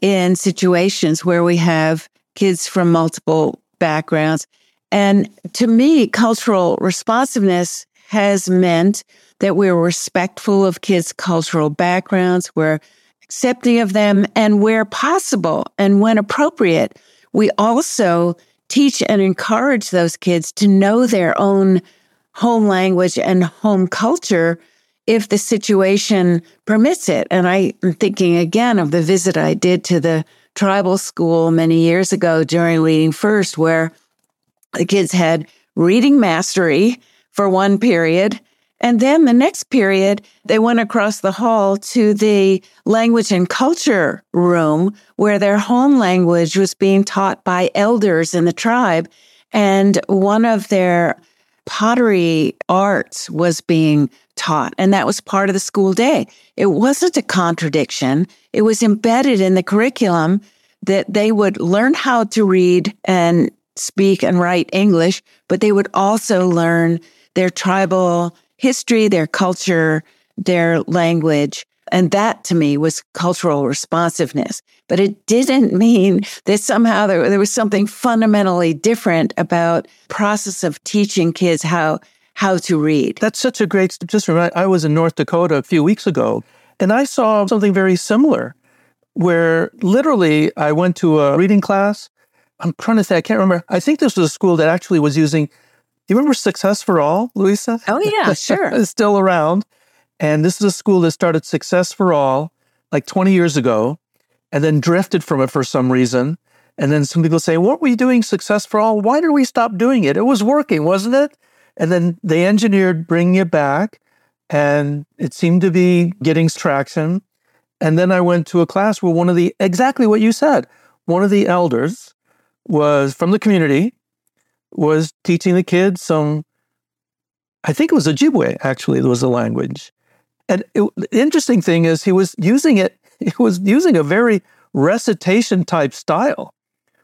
in situations where we have kids from multiple backgrounds. And to me, cultural responsiveness has meant that we're respectful of kids' cultural backgrounds, we're accepting of them, and where possible and when appropriate, we also teach and encourage those kids to know their own home language and home culture if the situation permits it. And I'm thinking again of the visit I did to the tribal school many years ago during Reading First, where the kids had reading mastery for one period. And then the next period, they went across the hall to the language and culture room where their home language was being taught by elders in the tribe. And one of their pottery arts was being taught, and that was part of the school day. It wasn't a contradiction. It was embedded in the curriculum that they would learn how to read and speak and write English, but they would also learn their tribal history, their culture, their language. And that to me was cultural responsiveness. But it didn't mean that somehow there, there was something fundamentally different about process of teaching kids how how to read. That's such a great just remind I was in North Dakota a few weeks ago and I saw something very similar where literally I went to a reading class. I'm trying to say I can't remember. I think this was a school that actually was using do you remember Success for All, Louisa? Oh yeah, sure. it's still around. And this is a school that started Success for All like 20 years ago and then drifted from it for some reason. And then some people say, What were you doing Success for All? Why did we stop doing it? It was working, wasn't it? And then they engineered bringing it back and it seemed to be getting traction. And then I went to a class where one of the, exactly what you said, one of the elders was from the community, was teaching the kids some, I think it was Ojibwe, actually, was the language. And it, the interesting thing is he was using it, he was using a very recitation type style,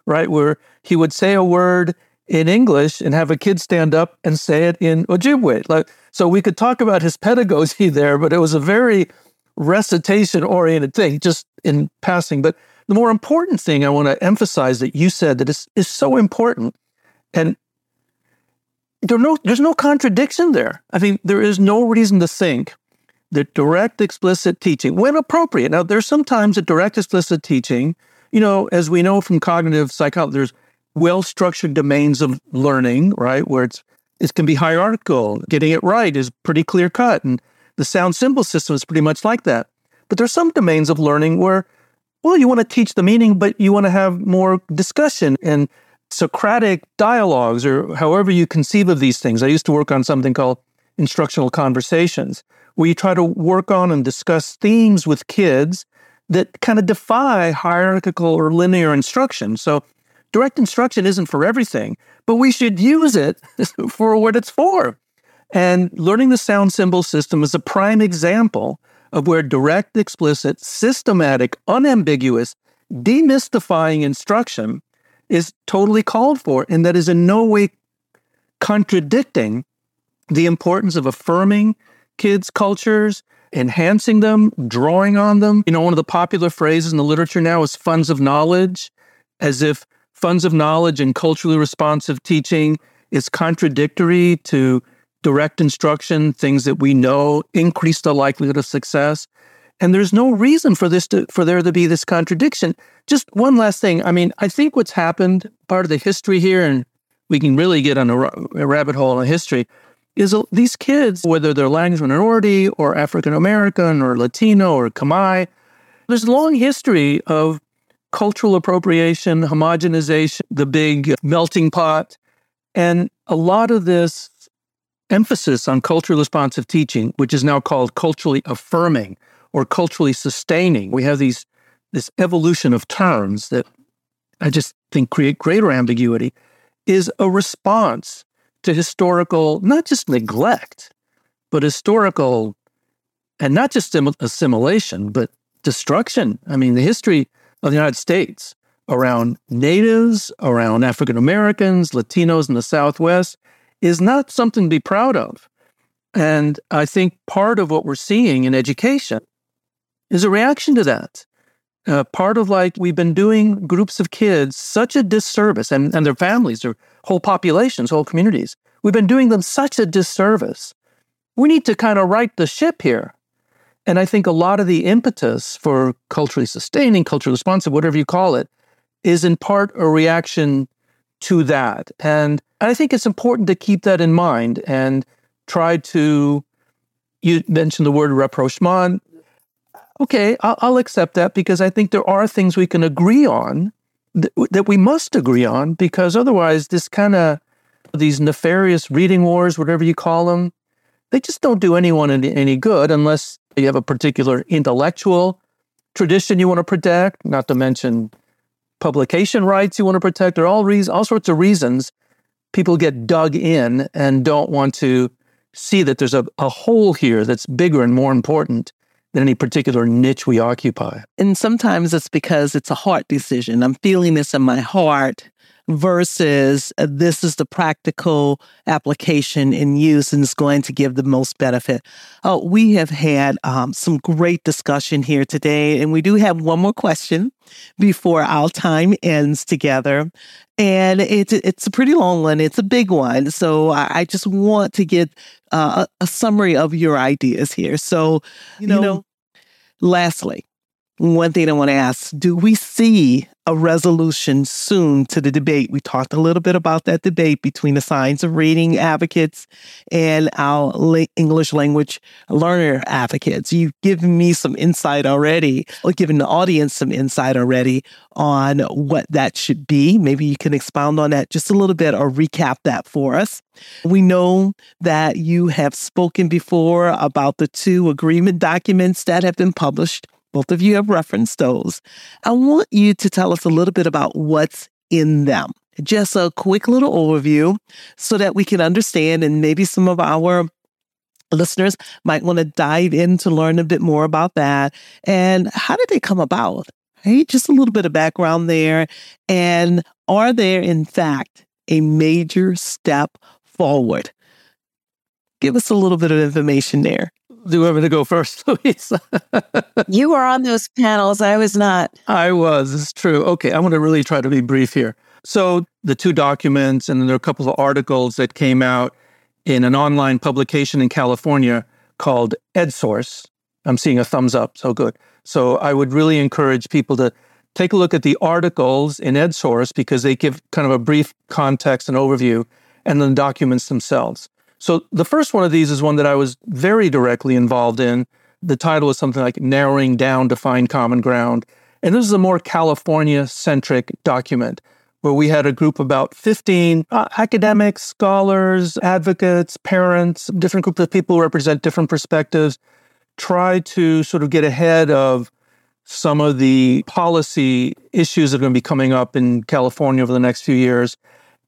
right? Where he would say a word in English and have a kid stand up and say it in Ojibwe. Like, so we could talk about his pedagogy there, but it was a very recitation oriented thing, just in passing. But the more important thing I want to emphasize that you said that is, is so important, and there no, there's no contradiction there. I mean, there is no reason to think the direct explicit teaching when appropriate. Now, there's sometimes a direct explicit teaching, you know, as we know from cognitive psychology, there's well structured domains of learning, right? Where it's, it can be hierarchical. Getting it right is pretty clear cut. And the sound symbol system is pretty much like that. But there's some domains of learning where, well, you want to teach the meaning, but you want to have more discussion and Socratic dialogues or however you conceive of these things. I used to work on something called instructional conversations we try to work on and discuss themes with kids that kind of defy hierarchical or linear instruction. So, direct instruction isn't for everything, but we should use it for what it's for. And learning the sound symbol system is a prime example of where direct, explicit, systematic, unambiguous, demystifying instruction is totally called for and that is in no way contradicting the importance of affirming kids' cultures, enhancing them, drawing on them. You know, one of the popular phrases in the literature now is funds of knowledge, as if funds of knowledge and culturally responsive teaching is contradictory to direct instruction, things that we know increase the likelihood of success. And there's no reason for this to for there to be this contradiction. Just one last thing. I mean, I think what's happened, part of the history here, and we can really get on a, a rabbit hole in history, is these kids, whether they're language minority or African American or Latino or Khmer, there's a long history of cultural appropriation, homogenization, the big melting pot. And a lot of this emphasis on culturally responsive teaching, which is now called culturally affirming or culturally sustaining. We have these this evolution of terms that I just think create greater ambiguity, is a response to historical, not just neglect, but historical, and not just assimilation, but destruction. I mean, the history of the United States around natives, around African Americans, Latinos in the Southwest is not something to be proud of. And I think part of what we're seeing in education is a reaction to that. Uh, part of like we've been doing groups of kids such a disservice and, and their families, their whole populations, whole communities. We've been doing them such a disservice. We need to kind of right the ship here. And I think a lot of the impetus for culturally sustaining, culturally responsive, whatever you call it, is in part a reaction to that. And I think it's important to keep that in mind and try to, you mentioned the word rapprochement okay, I'll, I'll, accept that because I think there are things we can agree on th- that we must agree on because otherwise, this kind of these nefarious reading wars, whatever you call them, they just don't do anyone any, any good unless you have a particular intellectual tradition you want to protect, not to mention publication rights you want to protect. There are all, reasons, all sorts of reasons people get dug in and don't want to see that there's a, a whole here that's bigger and more important than any particular niche we occupy. And sometimes it's because it's a heart decision. I'm feeling this in my heart versus uh, this is the practical application in use and is going to give the most benefit. Oh, we have had um, some great discussion here today, and we do have one more question before our time ends together. And it's it's a pretty long one. It's a big one. So I, I just want to get uh, a, a, summary of your ideas here. So you know, you know lastly, one thing I want to ask do we see a resolution soon to the debate? We talked a little bit about that debate between the science of reading advocates and our English language learner advocates. You've given me some insight already, or given the audience some insight already on what that should be. Maybe you can expound on that just a little bit or recap that for us. We know that you have spoken before about the two agreement documents that have been published both of you have referenced those. I want you to tell us a little bit about what's in them. Just a quick little overview so that we can understand, and maybe some of our listeners might want to dive in to learn a bit more about that. And how did they come about? Hey, just a little bit of background there. And are there, in fact, a major step forward? Give us a little bit of information there do you want me to go first, Louisa? you were on those panels. I was not. I was. It's true. Okay, I'm going to really try to be brief here. So, the two documents, and then there are a couple of articles that came out in an online publication in California called EdSource. I'm seeing a thumbs up. So good. So, I would really encourage people to take a look at the articles in EdSource because they give kind of a brief context and overview, and then the documents themselves. So the first one of these is one that I was very directly involved in. The title is something like Narrowing Down to Find Common Ground. And this is a more California centric document where we had a group about 15 uh, academics, scholars, advocates, parents, different groups of people who represent different perspectives, try to sort of get ahead of some of the policy issues that are going to be coming up in California over the next few years.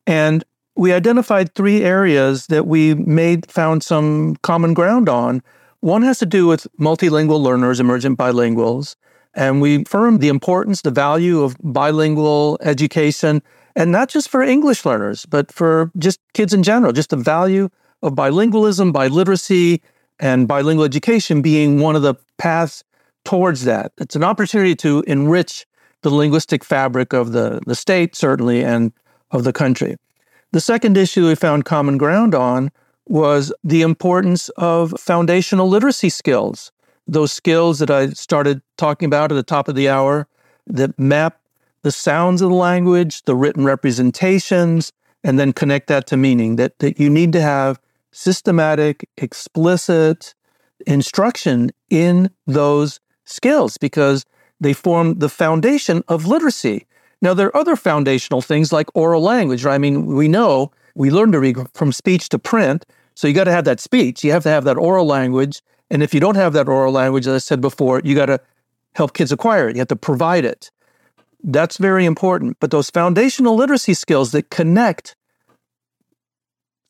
And we identified three areas that we made found some common ground on. One has to do with multilingual learners, emergent bilinguals. And we affirmed the importance, the value of bilingual education, and not just for English learners, but for just kids in general, just the value of bilingualism, biliteracy, and bilingual education being one of the paths towards that. It's an opportunity to enrich the linguistic fabric of the, the state, certainly, and of the country. The second issue we found common ground on was the importance of foundational literacy skills, those skills that I started talking about at the top of the hour that map the sounds of the language, the written representations, and then connect that to meaning. That, that you need to have systematic, explicit instruction in those skills because they form the foundation of literacy. Now, there are other foundational things like oral language, right? I mean, we know we learn to read from speech to print. So you got to have that speech. You have to have that oral language. And if you don't have that oral language, as I said before, you got to help kids acquire it. You have to provide it. That's very important. But those foundational literacy skills that connect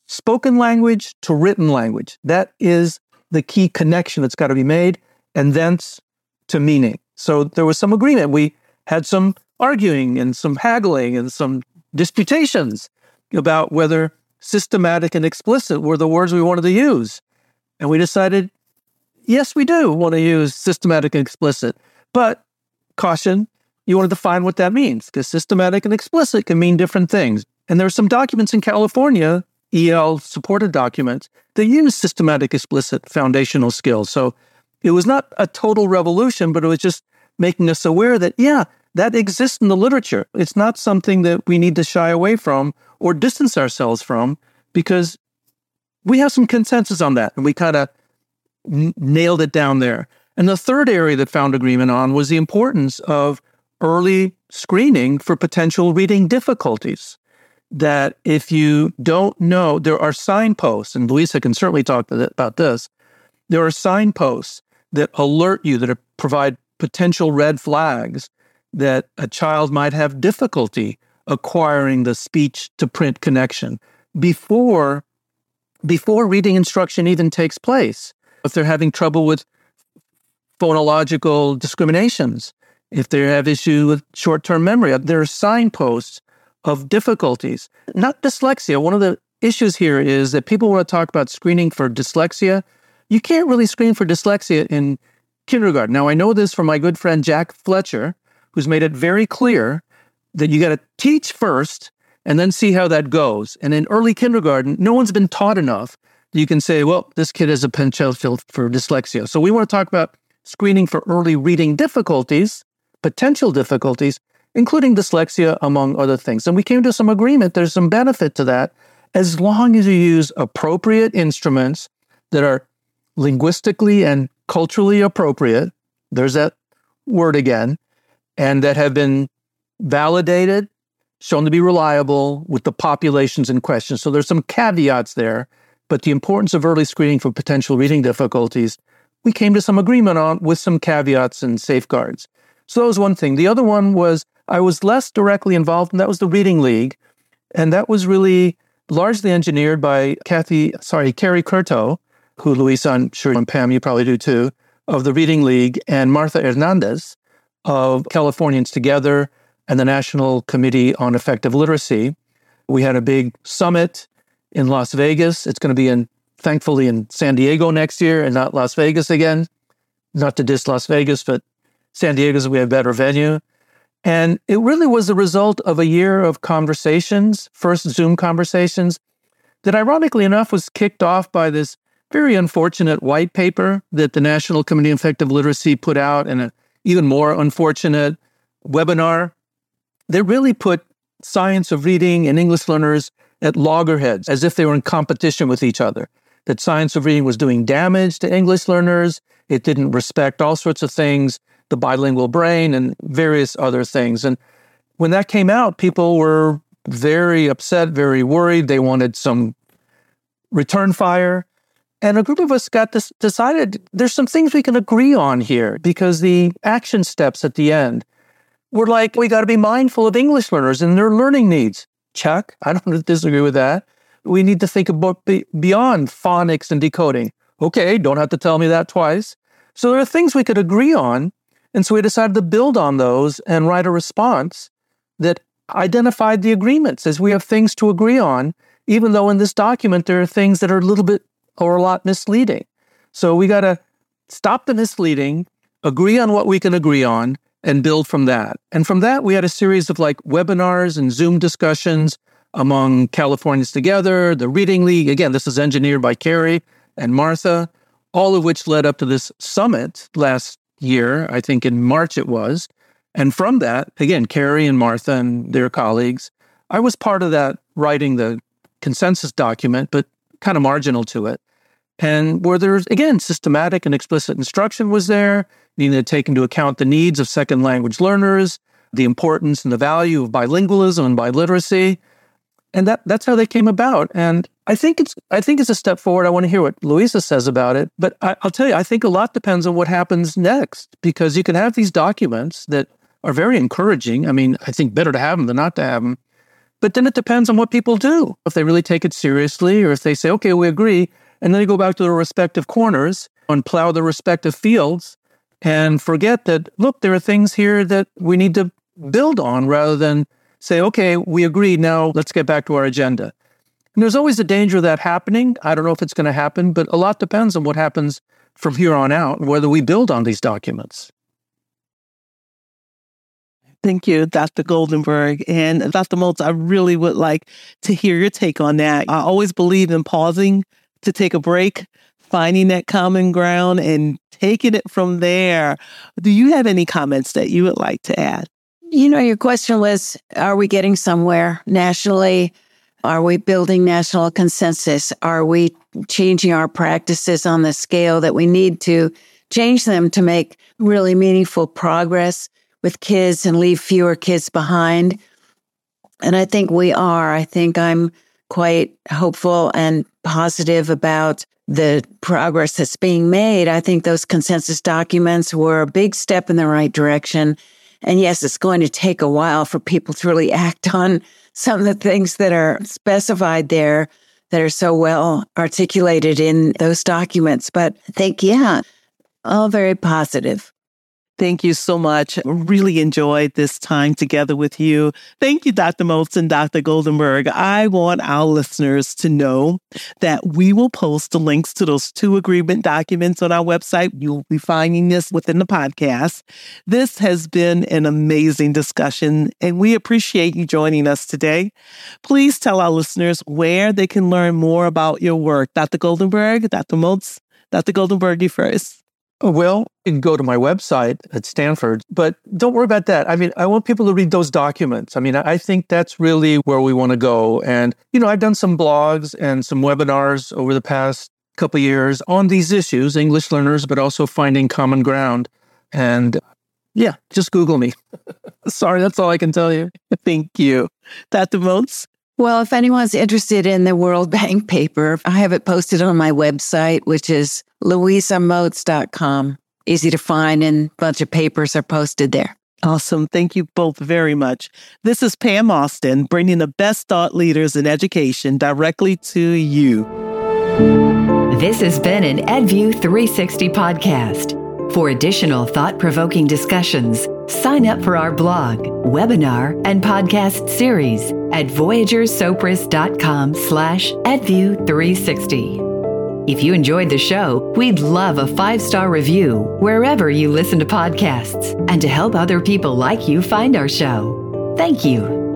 spoken language to written language, that is the key connection that's got to be made, and thence to meaning. So there was some agreement. We had some arguing and some haggling and some disputations about whether systematic and explicit were the words we wanted to use. And we decided, yes, we do want to use systematic and explicit, but caution, you want to define what that means because systematic and explicit can mean different things. And there are some documents in California, EL supported documents, that use systematic, explicit foundational skills. So it was not a total revolution, but it was just making us aware that, yeah, that exists in the literature. It's not something that we need to shy away from or distance ourselves from because we have some consensus on that and we kind of n- nailed it down there. And the third area that found agreement on was the importance of early screening for potential reading difficulties. That if you don't know, there are signposts, and Louisa can certainly talk about this. There are signposts that alert you, that provide potential red flags that a child might have difficulty acquiring the speech to print connection before before reading instruction even takes place. If they're having trouble with phonological discriminations, if they have issue with short-term memory, uh, there are signposts of difficulties. Not dyslexia. One of the issues here is that people want to talk about screening for dyslexia. You can't really screen for dyslexia in kindergarten. Now, I know this from my good friend Jack Fletcher, who's made it very clear that you got to teach first and then see how that goes. And in early kindergarten, no one's been taught enough. That you can say, well, this kid has a potential for dyslexia. So we want to talk about screening for early reading difficulties, potential difficulties, including dyslexia, among other things. And we came to some agreement. There's some benefit to that as long as you use appropriate instruments that are linguistically and culturally appropriate. There's that word again and that have been validated, shown to be reliable with the populations in question. So there's some caveats there, but the importance of early screening for potential reading difficulties, we came to some agreement on with some caveats and safeguards. So that was one thing. The other one was I was less directly involved, and that was the Reading League. And that was really largely engineered by Kathy, sorry, Kari Kurto, who Louisa, I'm sure, and Pam, you probably do too, of the Reading League, and Martha Hernandez of Californians Together and the National Committee on Effective Literacy. We had a big summit in Las Vegas. It's going to be in, thankfully, in San Diego next year and not Las Vegas again. Not to diss Las Vegas, but San Diego's we have better venue. And it really was the result of a year of conversations, first Zoom conversations, that ironically enough was kicked off by this very unfortunate white paper that the National Committee on Effective Literacy put out and a even more unfortunate webinar that really put science of reading and English learners at loggerheads as if they were in competition with each other. That science of reading was doing damage to English learners. It didn't respect all sorts of things, the bilingual brain and various other things. And when that came out, people were very upset, very worried. They wanted some return fire. And a group of us got this decided there's some things we can agree on here because the action steps at the end were like, we got to be mindful of English learners and their learning needs. Check. I don't disagree with that. We need to think about be- beyond phonics and decoding. Okay, don't have to tell me that twice. So there are things we could agree on. And so we decided to build on those and write a response that identified the agreements as we have things to agree on, even though in this document there are things that are a little bit or a lot misleading. So we got to stop the misleading, agree on what we can agree on, and build from that. And from that, we had a series of like webinars and Zoom discussions among Californians Together, the Reading League. Again, this is engineered by Kari and Martha, all of which led up to this summit last year. I think in March it was. And from that, again, Kari and Martha and their colleagues, I was part of that writing the consensus document, but kind of marginal to it. And where there's, again, systematic and explicit instruction was there, needing to take into account the needs of second language learners, the importance and the value of bilingualism and biliteracy. And that, that's how they came about. And I think it's I think it's a step forward. I want to hear what Louisa says about it. But I, I'll tell you, I think a lot depends on what happens next because you can have these documents that are very encouraging. I mean, I think better to have them than not to have them. But then it depends on what people do. If they really take it seriously or if they say, okay, we agree, and then they go back to their respective corners and plow their respective fields and forget that, look, there are things here that we need to build on rather than say, okay, we agree, now let's get back to our agenda. And there's always a danger of that happening. I don't know if it's going to happen, but a lot depends on what happens from here on out, whether we build on these documents. Thank you, Dr. Goldenberg. And Dr. Moats, I really would like to hear your take on that. I always believe in pausing to take a break, finding that common ground, and taking it from there. Do you have any comments that you would like to add? You know, your question was Are we getting somewhere nationally? Are we building national consensus? Are we changing our practices on the scale that we need to change them to make really meaningful progress with kids and leave fewer kids behind? And I think we are. I think I'm quite hopeful and positive about the progress that's being made. I think those consensus documents were a big step in the right direction. And yes, it's going to take a while for people to really act on some of the things that are specified there that are so well articulated in those documents. But I think, yeah, all very positive. Thank you so much. Really enjoyed this time together with you. Thank you, Dr. Moats and Dr. Goldenberg. I want our listeners to know that we will post the links to those two agreement documents on our website. You'll be finding this within the podcast. This has been an amazing discussion, and we appreciate you joining us today. Please tell our listeners where they can learn more about your work. Dr. Goldenberg, Dr. Moats, Dr. Goldenberg, you first. Well, you can go to my website at Stanford, but don't worry about that. I mean, I want people to read those documents. I mean, I think that's really where we want to go. And, you know, I've done some blogs and some webinars over the past couple years on these issues, English learners, but also finding common ground. And yeah, just Google me. Sorry, that's all I can tell you. Thank you. Dr. Moats? Well, if anyone's interested in the World Bank paper, I have it posted on my website, which is louisamoats.com. Easy to find, and a bunch of papers are posted there. Awesome. Thank you both very much. This is Pam Austin, bringing the best thought leaders in education directly to you. This has been an EdView 360 podcast. For additional thought provoking discussions, sign up for our blog, webinar, and podcast series at voyagersopris.com slash edview360. If you enjoyed the show, we'd love a five star review wherever you listen to podcasts and to help other people like you find our show. Thank you.